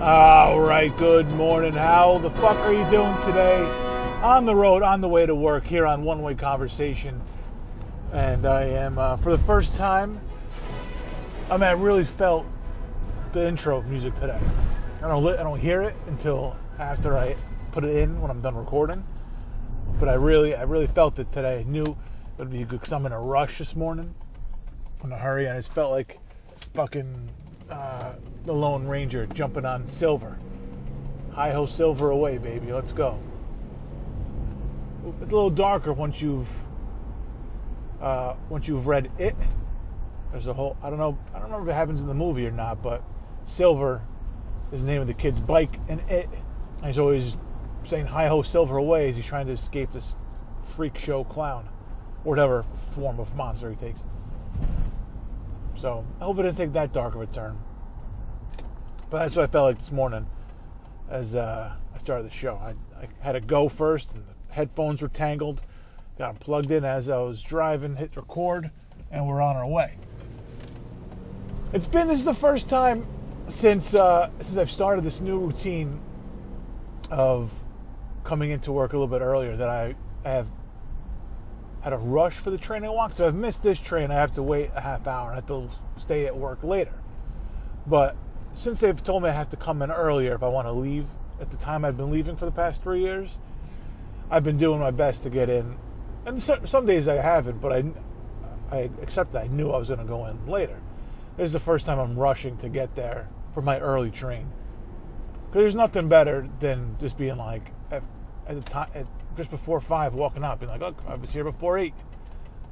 All right, good morning. How the fuck are you doing today? On the road, on the way to work, here on One Way Conversation. And I am, uh, for the first time, I mean, I really felt the intro music today. I don't, I don't hear it until after I put it in when I'm done recording. But I really, I really felt it today. I knew it would be good because I'm in a rush this morning, in a hurry, and I just felt like fucking uh, the Lone Ranger jumping on Silver. Hi ho, Silver away, baby. Let's go. It's a little darker once you've uh, once you've read it. There's a whole. I don't know. I don't remember if it happens in the movie or not, but Silver is the name of the kid's bike, and it. And he's always saying "Hi ho, Silver away" as he's trying to escape this freak show clown, or whatever form of monster he takes. So I hope it doesn't take that dark of a turn. But that's what I felt like this morning as uh, I started the show. I, I had to go first, and the headphones were tangled. Got plugged in as I was driving, hit record, and we're on our way. It's been this is the first time since uh, since I've started this new routine of coming into work a little bit earlier that I have had a rush for the train I want. So I've missed this train. I have to wait a half hour. And I have to stay at work later. But since they've told me I have to come in earlier if I want to leave at the time I've been leaving for the past three years, I've been doing my best to get in. And so, some days I haven't, but I, I accept that I knew I was going to go in later. This is the first time I'm rushing to get there for my early train. Because there's nothing better than just being like at, at the time, at, just before five, walking out, being like, "Look, I was here before eight.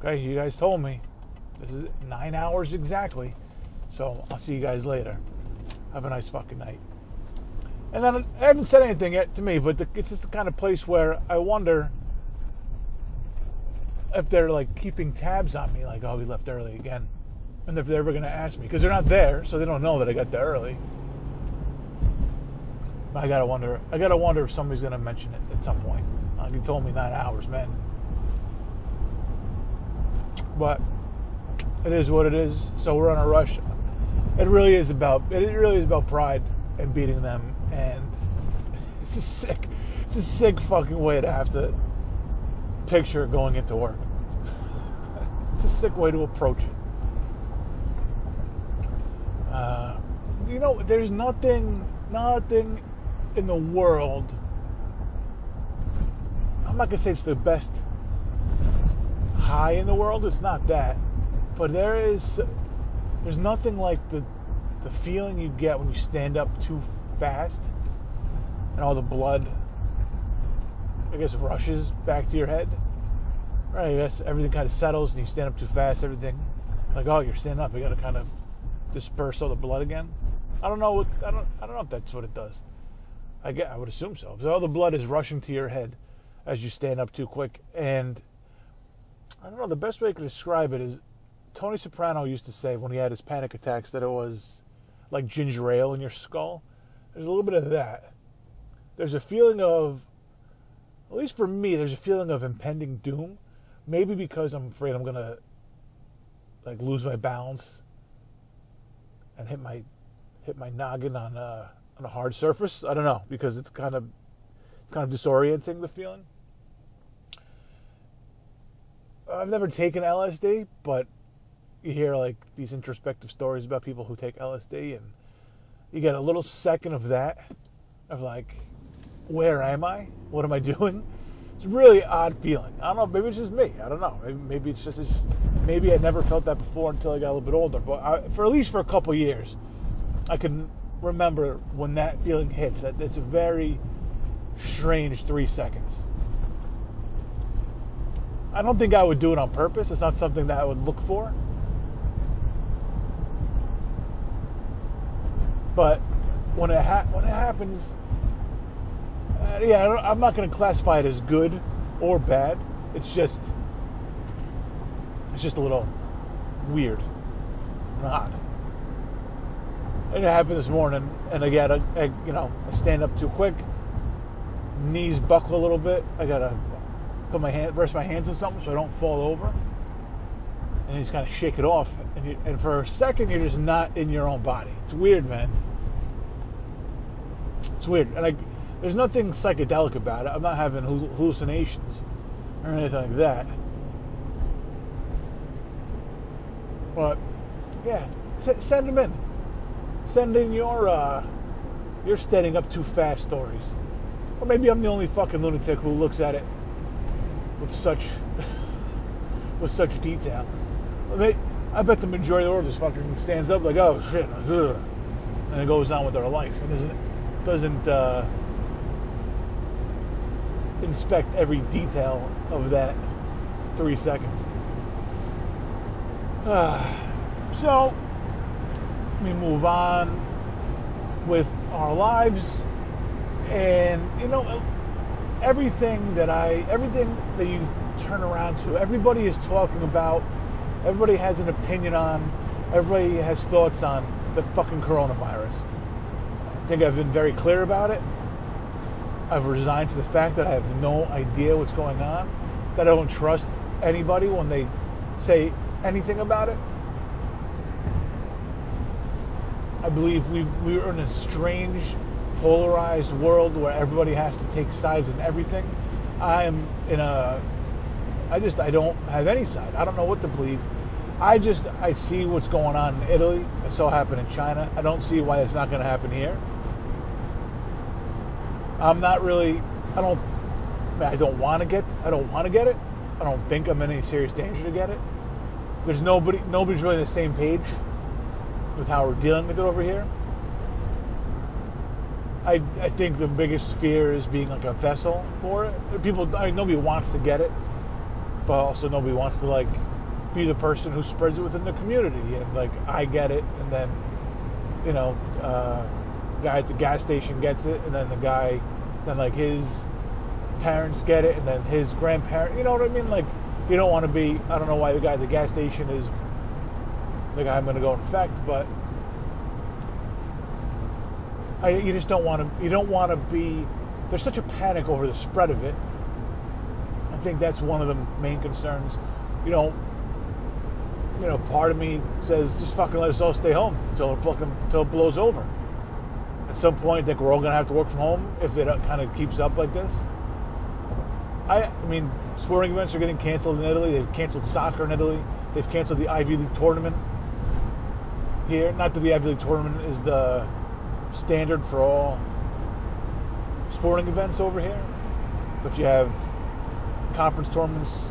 Okay, you guys told me this is nine hours exactly, so I'll see you guys later. Have a nice fucking night." And then I haven't said anything yet to me, but the, it's just the kind of place where I wonder if they're like keeping tabs on me, like, "Oh, we left early again," and if they're ever going to ask me because they're not there, so they don't know that I got there early. I gotta wonder. I gotta wonder if somebody's gonna mention it at some point. Like you told me nine hours, man. But it is what it is. So we're on a rush. It really is about. It really is about pride and beating them. And it's a sick. It's a sick fucking way to have to picture going into work. it's a sick way to approach it. Uh, you know, there's nothing, nothing in the world. I'm not gonna say it's the best high in the world. It's not that, but there is. There's nothing like the the feeling you get when you stand up too fast, and all the blood. I guess rushes back to your head. Right. I guess everything kind of settles, and you stand up too fast. Everything, like oh, you're standing up. You got to kind of disperse all the blood again. I don't know. What, I don't. I don't know if that's what it does. I get. I would assume so. So all the blood is rushing to your head as you stand up too quick, and I don't know. The best way I could describe it is Tony Soprano used to say when he had his panic attacks that it was like ginger ale in your skull. There's a little bit of that. There's a feeling of, at least for me, there's a feeling of impending doom. Maybe because I'm afraid I'm gonna like lose my balance and hit my hit my noggin on a on a hard surface. I don't know because it's kind of kind of disorienting the feeling. I've never taken LSD, but you hear like these introspective stories about people who take LSD, and you get a little second of that, of like, where am I? What am I doing? It's a really odd feeling. I don't know. Maybe it's just me. I don't know. Maybe, maybe it's just maybe I never felt that before until I got a little bit older. But I, for at least for a couple years, I can remember when that feeling hits. It's a very strange three seconds. I don't think I would do it on purpose. It's not something that I would look for. But when it ha- when it happens, uh, yeah, I'm not going to classify it as good or bad. It's just it's just a little weird, odd. And it happened this morning, and I got to, you know, I stand up too quick, knees buckle a little bit. I gotta put my hand, rest my hands in something so I don't fall over, and you just kind of shake it off. And, you, and for a second, you're just not in your own body. It's weird, man. It's weird. And like, there's nothing psychedelic about it. I'm not having hallucinations or anything like that. But yeah, send them in. Send in your uh, your standing up too fast stories, or maybe I'm the only fucking lunatic who looks at it with such with such detail. They, I bet the majority of the world just fucking stands up like, oh shit, ugh, and it goes on with their life and doesn't doesn't uh, inspect every detail of that three seconds. Uh, so we move on with our lives, and you know everything that I everything that you turn around to, everybody is talking about, everybody has an opinion on, everybody has thoughts on the fucking coronavirus. I think I've been very clear about it. I've resigned to the fact that I have no idea what's going on, that I don't trust anybody when they say anything about it. I believe we we're in a strange, polarized world where everybody has to take sides in everything. I am in a I just I don't have any side. I don't know what to believe. I just I see what's going on in Italy. I saw happen in China. I don't see why it's not going to happen here. I'm not really. I don't. I don't want to get. I don't want to get it. I don't think I'm in any serious danger to get it. There's nobody. Nobody's really on the same page with how we're dealing with it over here. I, I think the biggest fear is being like a vessel for it. People, I nobody wants to get it, but also nobody wants to like be the person who spreads it within the community. And like, I get it, and then, you know, uh, guy at the gas station gets it, and then the guy, then like his parents get it, and then his grandparent. You know what I mean? Like, you don't want to be. I don't know why the guy at the gas station is the guy I'm going to go infect, but I, you just don't want to. You don't want to be. There's such a panic over the spread of it. I think that's one of the main concerns. You know, you know, part of me says just fucking let us all stay home until it fucking until it blows over. At some point, I think we're all gonna have to work from home if it uh, kind of keeps up like this. I, I mean, sporting events are getting canceled in Italy. They've canceled soccer in Italy. They've canceled the Ivy League tournament here. Not that the Ivy League tournament is the standard for all sporting events over here, but you have conference tournaments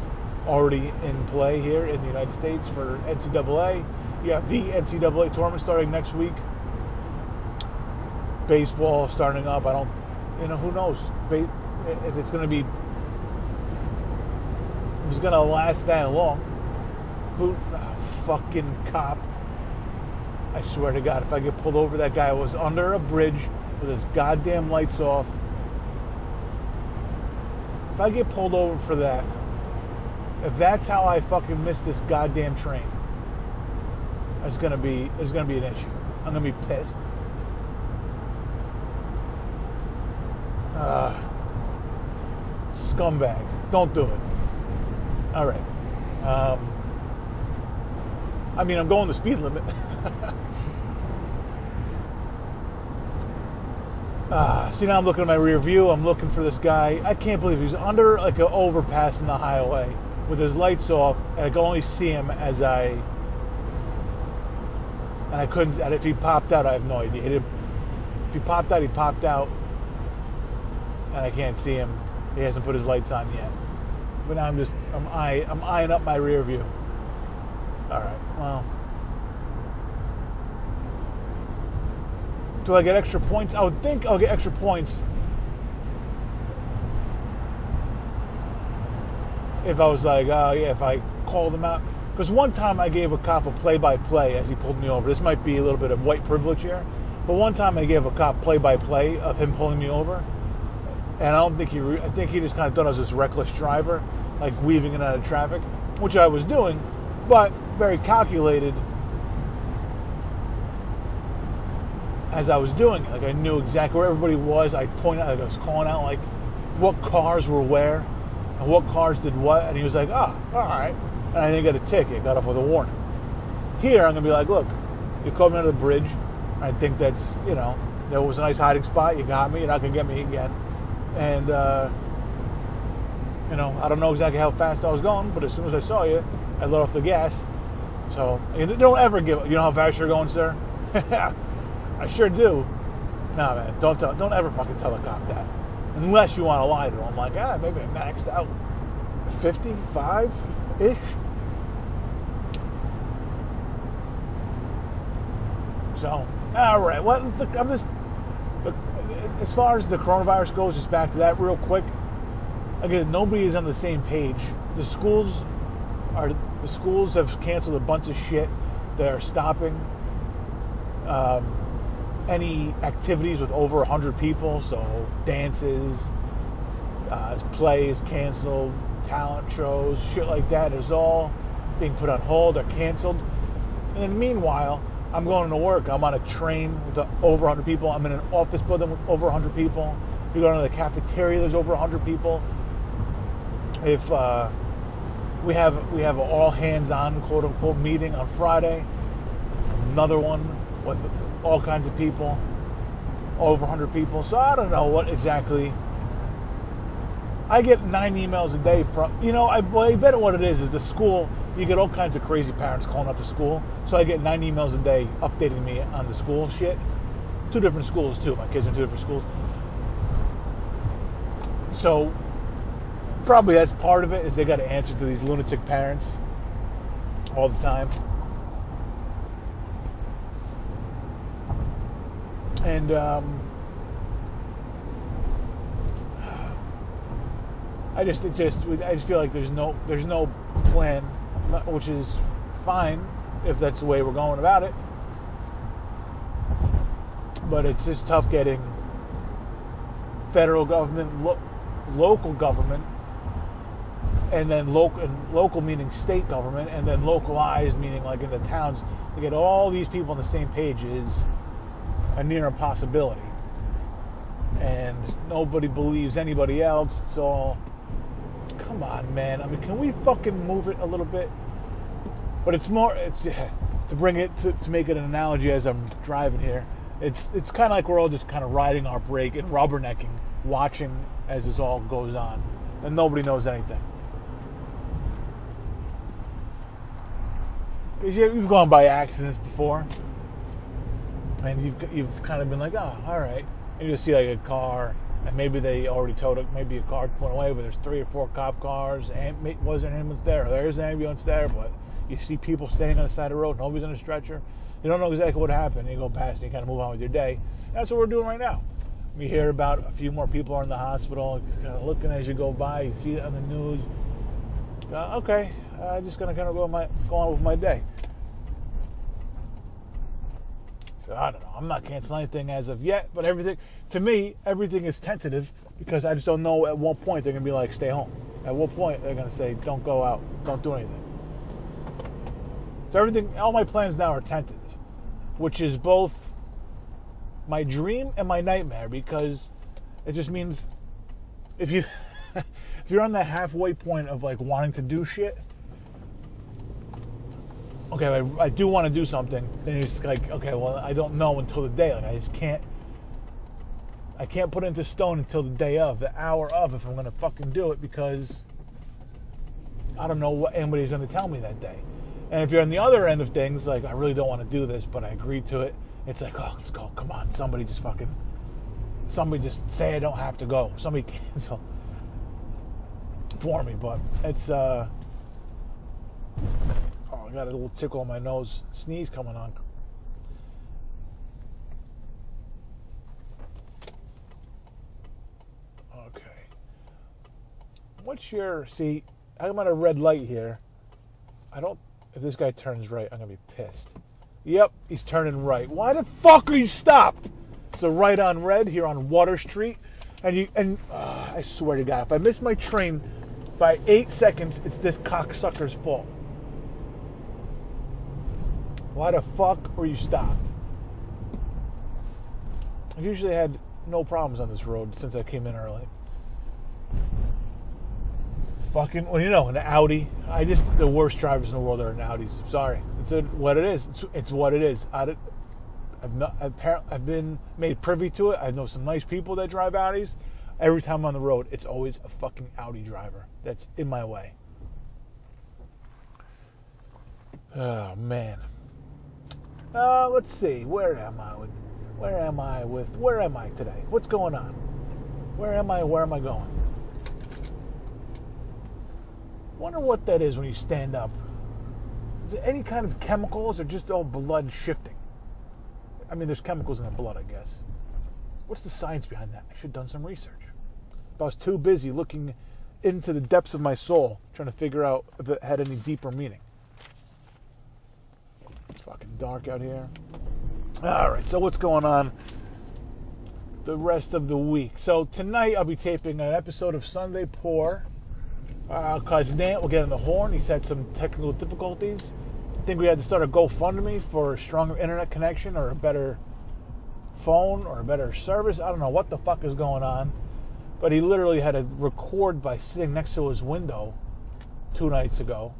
already in play here in the United States for NCAA. You have the NCAA tournament starting next week. Baseball starting up. I don't, you know, who knows if it's going to be, if it's going to last that long. Who, oh, fucking cop. I swear to God, if I get pulled over, that guy was under a bridge with his goddamn lights off. If I get pulled over for that, if that's how I fucking miss this goddamn train, there's gonna be there's gonna be an issue. I'm gonna be pissed. Uh, scumbag. Don't do it. All right. Um, I mean, I'm going the speed limit. uh, see, now I'm looking at my rear view. I'm looking for this guy. I can't believe he's under like an overpass in the highway with his lights off, and I could only see him as I. And I couldn't. And if he popped out, I have no idea. If he popped out, he popped out, and I can't see him. He hasn't put his lights on yet. But now I'm just I'm eye I'm eyeing up my rear view. All right. Well. Do I get extra points? I would think I'll get extra points if I was like, oh yeah, if I called them out. Because one time I gave a cop a play-by-play as he pulled me over. This might be a little bit of white privilege here, but one time I gave a cop play-by-play of him pulling me over, and I don't think he. Re- I think he just kind of thought I was this reckless driver, like weaving in and out of traffic, which I was doing, but very calculated. As I was doing like I knew exactly where everybody was. I pointed, like I was calling out like what cars were where and what cars did what, and he was like, "Ah, all right." And I didn't get a ticket; got off with a warning. Here, I'm gonna be like, "Look, you called me under the bridge. I think that's you know, There was a nice hiding spot. You got me. You're not gonna get me again. And uh, you know, I don't know exactly how fast I was going, but as soon as I saw you, I let off the gas. So you don't ever give. You know how fast you're going, sir? I sure do. No, man, don't tell, don't ever fucking tell a cop that, unless you want to lie to him. Like, ah, maybe I maxed out, fifty-five ish. So, all right. Well, I'm just as far as the coronavirus goes. Just back to that real quick. Again, nobody is on the same page. The schools are the schools have canceled a bunch of shit. They're stopping um, any activities with over 100 people. So dances, uh, plays canceled, talent shows, shit like that is all being put on hold or canceled. And then meanwhile, I'm going to work. I'm on a train with over 100 people. I'm in an office building with over 100 people. If you go to the cafeteria, there's over 100 people. If uh, we have we have an all hands on quote unquote meeting on Friday, another one with all kinds of people, over 100 people. So I don't know what exactly. I get nine emails a day from you know I, well, I bet what it is is the school you get all kinds of crazy parents calling up the school. So I get nine emails a day updating me on the school shit. Two different schools too. My kids are in two different schools. So probably that's part of it is they got to answer to these lunatic parents all the time. And um, I just it just I just feel like there's no there's no plan which is fine if that's the way we're going about it. But it's just tough getting federal government, lo- local government, and then local local meaning state government, and then localized meaning like in the towns to get all these people on the same page is a near impossibility. And nobody believes anybody else. It's all come on, man. I mean, can we fucking move it a little bit? But it's more it's to bring it to, to make it an analogy as I'm driving here. It's it's kind of like we're all just kind of riding our brake and rubbernecking, watching as this all goes on, and nobody knows anything. Because you've gone by accidents before, and you've you've kind of been like, oh, all right, and you see like a car and maybe they already towed it. Maybe a car went away, but there's three or four cop cars, and wasn't an ambulance there. There is an ambulance there, but you see people standing on the side of the road. Nobody's on a stretcher. You don't know exactly what happened. You go past and you kind of move on with your day. That's what we're doing right now. We hear about a few more people are in the hospital. Kind of looking as you go by, you see it on the news. Uh, okay, I'm just gonna kind of go my go on with my day. So I don't know. I'm not canceling anything as of yet, but everything to me, everything is tentative because I just don't know at what point they're gonna be like, stay home. At what point they're gonna say, don't go out, don't do anything. So everything, all my plans now are tentative, which is both my dream and my nightmare because it just means if you if you're on that halfway point of like wanting to do shit, okay, I, I do want to do something. Then it's like, okay, well, I don't know until the day. Like I just can't. I can't put into stone until the day of, the hour of, if I'm gonna fucking do it because I don't know what anybody's gonna tell me that day. And if you're on the other end of things, like I really don't want to do this, but I agreed to it, it's like, oh, let's go. Come on, somebody just fucking, somebody just say I don't have to go. Somebody cancel for me. But it's, uh, got a little tickle on my nose, sneeze coming on. Okay. What's your see? I'm at a red light here. I don't if this guy turns right, I'm gonna be pissed. Yep, he's turning right. Why the fuck are you stopped? It's a right on red here on Water Street, and you and uh, I swear to God, if I miss my train by eight seconds, it's this cocksucker's fault. Why the fuck were you stopped? I've usually had no problems on this road since I came in early fucking well, you know, an Audi. I just the worst drivers in the world are in Audis. Sorry, it's a, what it is. It's, it's what it is. I, I've not, I've, I've been made privy to it. I know some nice people that drive Audis. Every time I'm on the road, it's always a fucking Audi driver that's in my way. Oh man. Uh, let's see. Where am I with? Where am I with? Where am I today? What's going on? Where am I? Where am I going? Wonder what that is when you stand up. Is it any kind of chemicals or just all blood shifting? I mean, there's chemicals in the blood, I guess. What's the science behind that? I should have done some research. But I was too busy looking into the depths of my soul, trying to figure out if it had any deeper meaning. It's fucking dark out here. All right, so what's going on the rest of the week? So tonight I'll be taping an episode of Sunday Pour. Because uh, Nant will get in the horn. He's had some technical difficulties. I think we had to start a GoFundMe for a stronger internet connection or a better phone or a better service. I don't know what the fuck is going on. But he literally had to record by sitting next to his window two nights ago.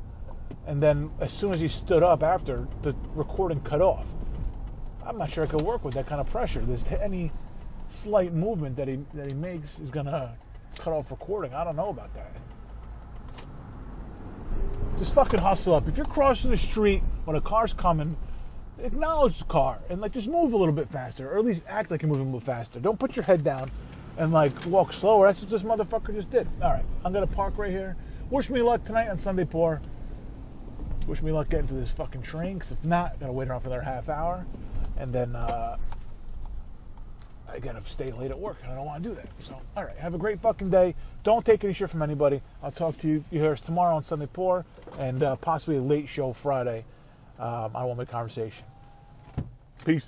And then as soon as he stood up after, the recording cut off. I'm not sure I could work with that kind of pressure. There's any slight movement that he that he makes is gonna cut off recording. I don't know about that. Just fucking hustle up. If you're crossing the street when a car's coming, acknowledge the car and like just move a little bit faster, or at least act like you're moving a little faster. Don't put your head down and like walk slower. That's what this motherfucker just did. All right, I'm gonna park right here. Wish me luck tonight on Sunday Pour. Wish me luck getting to this fucking train, because if not, gotta wait around for another half hour, and then uh, I gotta stay late at work, and I don't want to do that. So, all right, have a great fucking day. Don't take any shit from anybody. I'll talk to you, us tomorrow on Sunday Pour, and uh, possibly a late show Friday. Um, One Way Conversation. Peace.